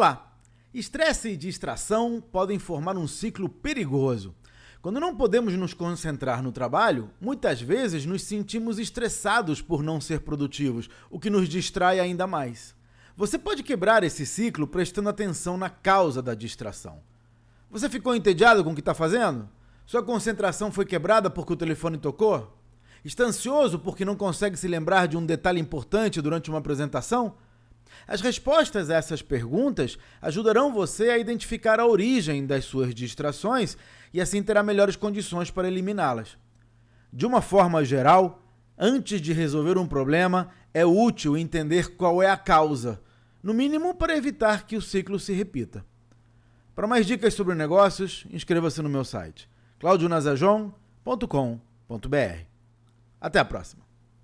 Olá! Estresse e distração podem formar um ciclo perigoso. Quando não podemos nos concentrar no trabalho, muitas vezes nos sentimos estressados por não ser produtivos, o que nos distrai ainda mais. Você pode quebrar esse ciclo prestando atenção na causa da distração. Você ficou entediado com o que está fazendo? Sua concentração foi quebrada porque o telefone tocou? Está ansioso porque não consegue se lembrar de um detalhe importante durante uma apresentação? As respostas a essas perguntas ajudarão você a identificar a origem das suas distrações e assim terá melhores condições para eliminá-las. De uma forma geral, antes de resolver um problema, é útil entender qual é a causa, no mínimo para evitar que o ciclo se repita. Para mais dicas sobre negócios, inscreva-se no meu site claudionazajon.com.br. Até a próxima!